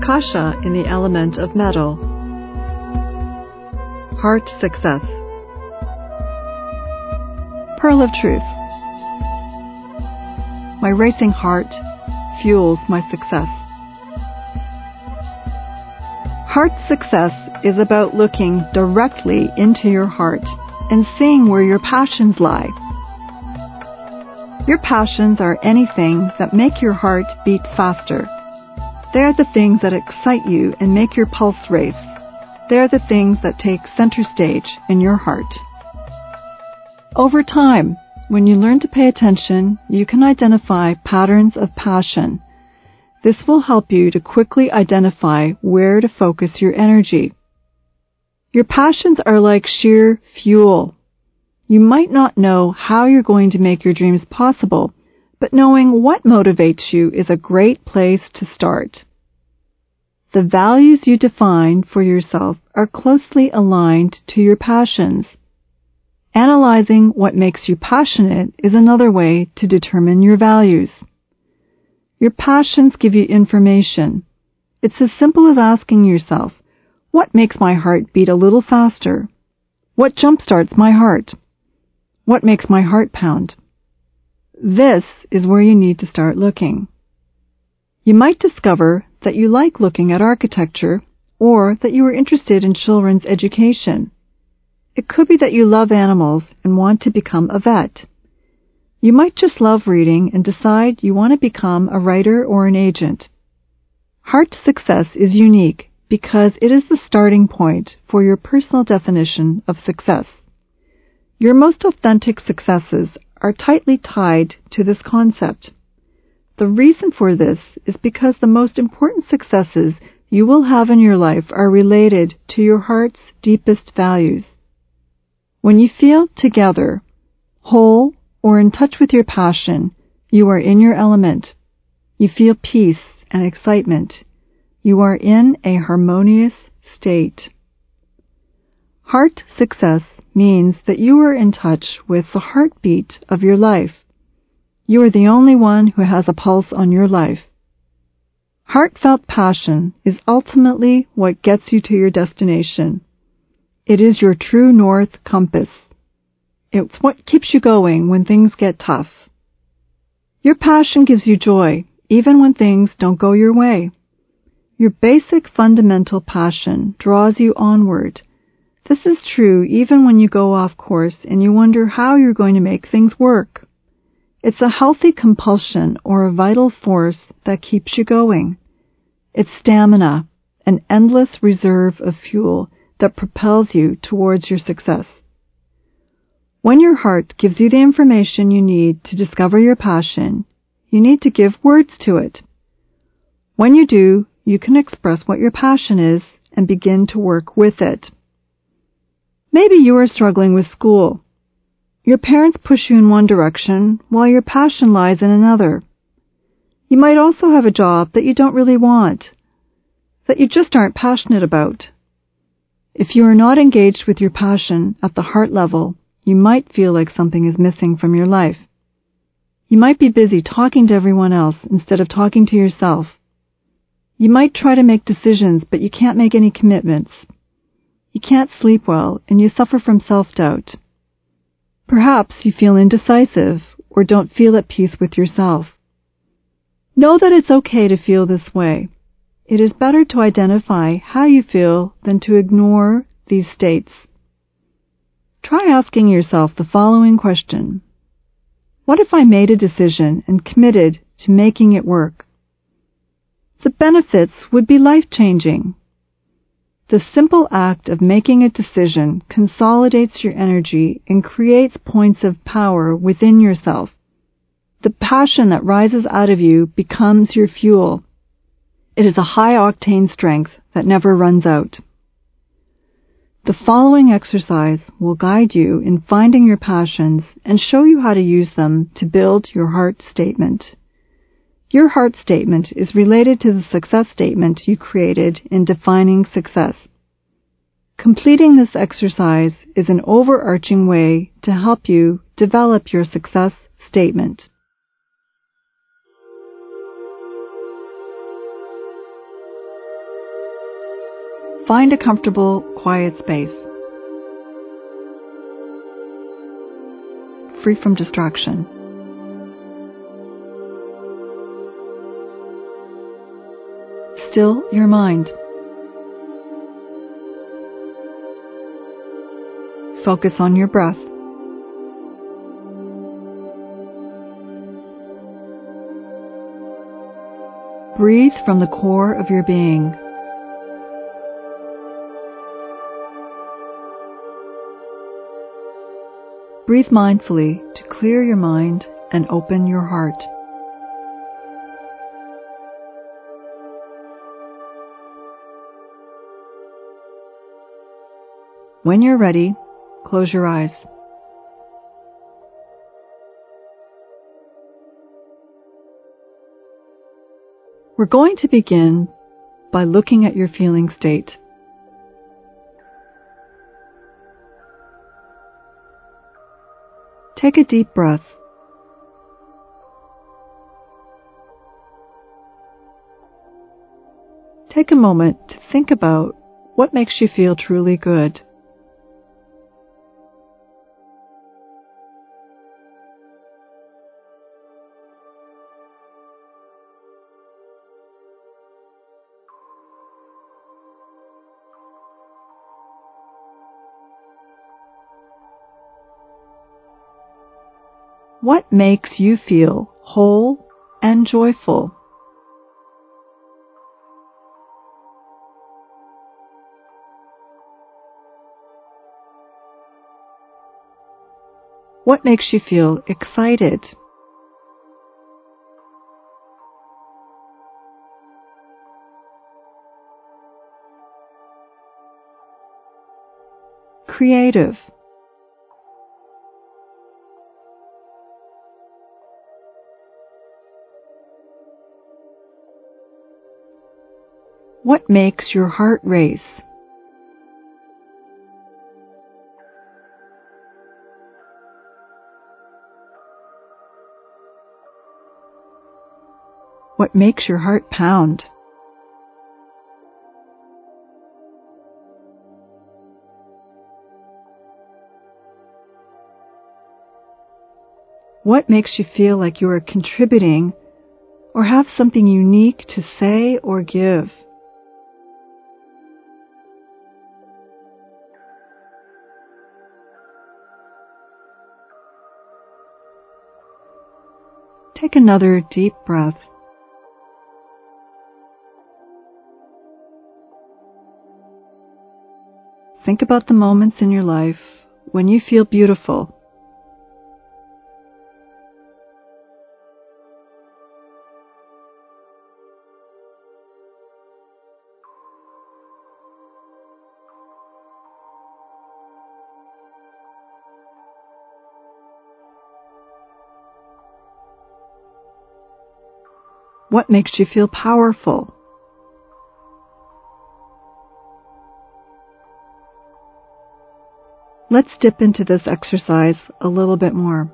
Akasha in the element of metal. Heart Success. Pearl of Truth. My racing heart fuels my success. Heart success is about looking directly into your heart and seeing where your passions lie. Your passions are anything that make your heart beat faster. They are the things that excite you and make your pulse race. They are the things that take center stage in your heart. Over time, when you learn to pay attention, you can identify patterns of passion. This will help you to quickly identify where to focus your energy. Your passions are like sheer fuel. You might not know how you're going to make your dreams possible, but knowing what motivates you is a great place to start. The values you define for yourself are closely aligned to your passions. Analyzing what makes you passionate is another way to determine your values. Your passions give you information. It's as simple as asking yourself, what makes my heart beat a little faster? What jumpstarts my heart? What makes my heart pound? This is where you need to start looking. You might discover that you like looking at architecture or that you are interested in children's education. It could be that you love animals and want to become a vet. You might just love reading and decide you want to become a writer or an agent. Heart success is unique because it is the starting point for your personal definition of success. Your most authentic successes are tightly tied to this concept. The reason for this is because the most important successes you will have in your life are related to your heart's deepest values. When you feel together, whole, or in touch with your passion, you are in your element. You feel peace and excitement. You are in a harmonious state. Heart success means that you are in touch with the heartbeat of your life. You are the only one who has a pulse on your life. Heartfelt passion is ultimately what gets you to your destination. It is your true north compass. It's what keeps you going when things get tough. Your passion gives you joy, even when things don't go your way. Your basic fundamental passion draws you onward this is true even when you go off course and you wonder how you're going to make things work. It's a healthy compulsion or a vital force that keeps you going. It's stamina, an endless reserve of fuel that propels you towards your success. When your heart gives you the information you need to discover your passion, you need to give words to it. When you do, you can express what your passion is and begin to work with it. Maybe you are struggling with school. Your parents push you in one direction while your passion lies in another. You might also have a job that you don't really want, that you just aren't passionate about. If you are not engaged with your passion at the heart level, you might feel like something is missing from your life. You might be busy talking to everyone else instead of talking to yourself. You might try to make decisions, but you can't make any commitments. You can't sleep well and you suffer from self-doubt. Perhaps you feel indecisive or don't feel at peace with yourself. Know that it's okay to feel this way. It is better to identify how you feel than to ignore these states. Try asking yourself the following question. What if I made a decision and committed to making it work? The benefits would be life-changing. The simple act of making a decision consolidates your energy and creates points of power within yourself. The passion that rises out of you becomes your fuel. It is a high octane strength that never runs out. The following exercise will guide you in finding your passions and show you how to use them to build your heart statement. Your heart statement is related to the success statement you created in defining success. Completing this exercise is an overarching way to help you develop your success statement. Find a comfortable, quiet space, free from distraction. Still your mind. Focus on your breath. Breathe from the core of your being. Breathe mindfully to clear your mind and open your heart. When you're ready, close your eyes. We're going to begin by looking at your feeling state. Take a deep breath. Take a moment to think about what makes you feel truly good. What makes you feel whole and joyful? What makes you feel excited? Creative. What makes your heart race? What makes your heart pound? What makes you feel like you are contributing or have something unique to say or give? Take another deep breath. Think about the moments in your life when you feel beautiful. What makes you feel powerful? Let's dip into this exercise a little bit more.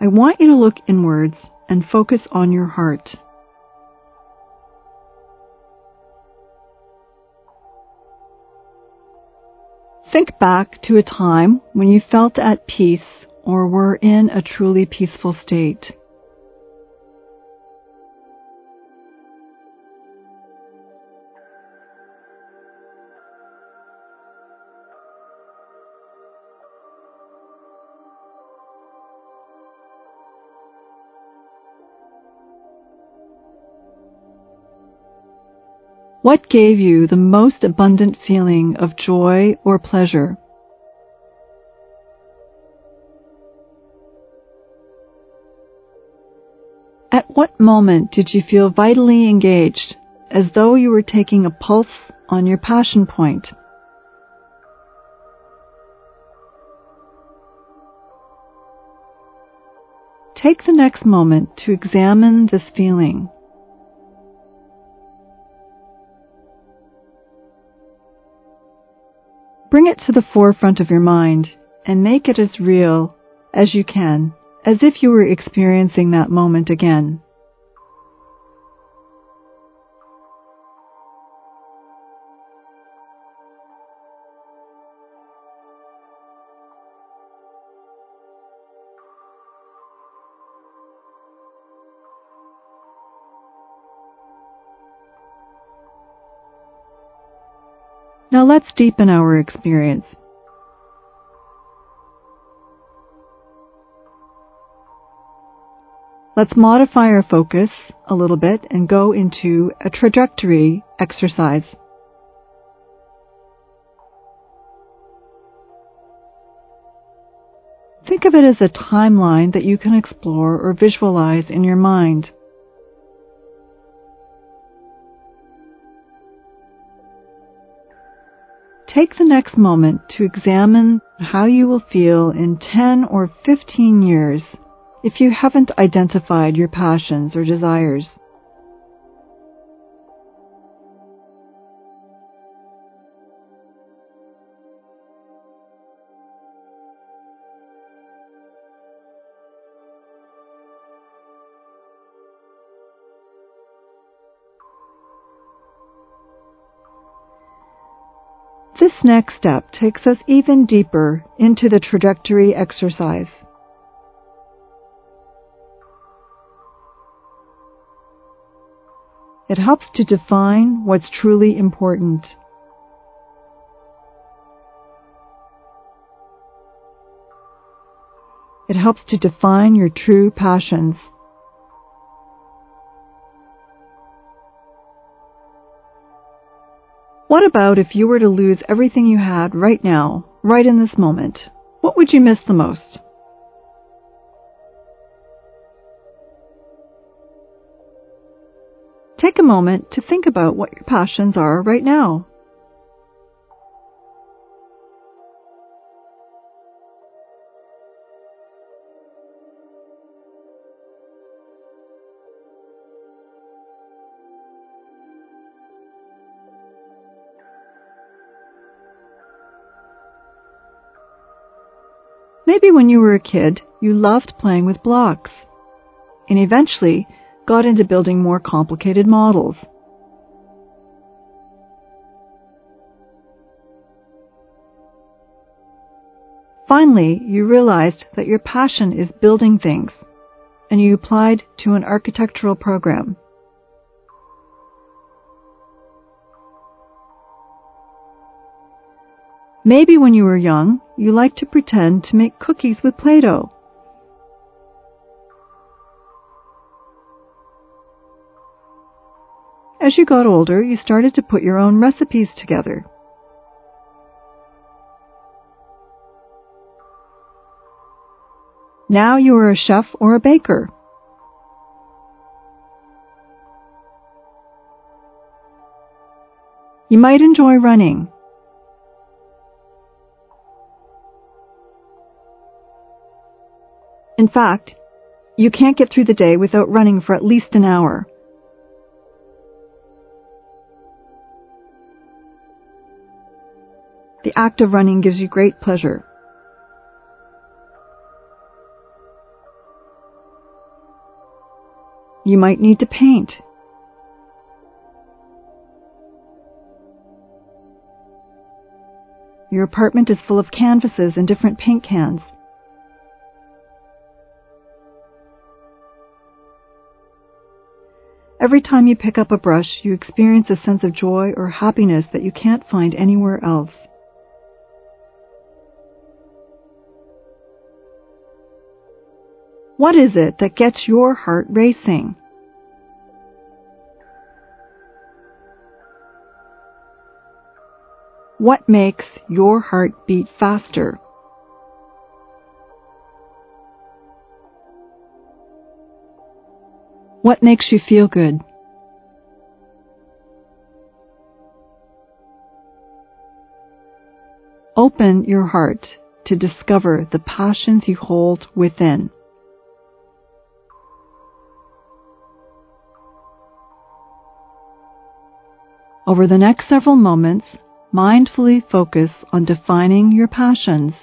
I want you to look inwards and focus on your heart. Think back to a time when you felt at peace or were in a truly peaceful state. What gave you the most abundant feeling of joy or pleasure? At what moment did you feel vitally engaged, as though you were taking a pulse on your passion point? Take the next moment to examine this feeling. Bring it to the forefront of your mind and make it as real as you can, as if you were experiencing that moment again. Now let's deepen our experience. Let's modify our focus a little bit and go into a trajectory exercise. Think of it as a timeline that you can explore or visualize in your mind. Take the next moment to examine how you will feel in 10 or 15 years if you haven't identified your passions or desires. Next step takes us even deeper into the trajectory exercise. It helps to define what's truly important. It helps to define your true passions. What about if you were to lose everything you had right now, right in this moment? What would you miss the most? Take a moment to think about what your passions are right now. Maybe when you were a kid, you loved playing with blocks, and eventually got into building more complicated models. Finally, you realized that your passion is building things, and you applied to an architectural program. Maybe when you were young, you liked to pretend to make cookies with Play Doh. As you got older, you started to put your own recipes together. Now you are a chef or a baker. You might enjoy running. In fact, you can't get through the day without running for at least an hour. The act of running gives you great pleasure. You might need to paint. Your apartment is full of canvases and different paint cans. Every time you pick up a brush, you experience a sense of joy or happiness that you can't find anywhere else. What is it that gets your heart racing? What makes your heart beat faster? What makes you feel good? Open your heart to discover the passions you hold within. Over the next several moments, mindfully focus on defining your passions.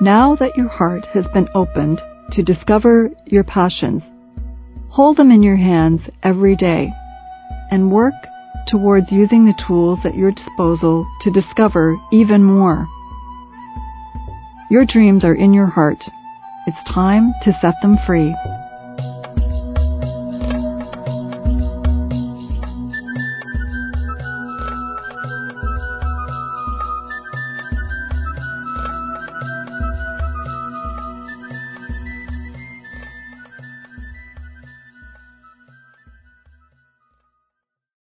Now that your heart has been opened to discover your passions, hold them in your hands every day and work towards using the tools at your disposal to discover even more. Your dreams are in your heart. It's time to set them free.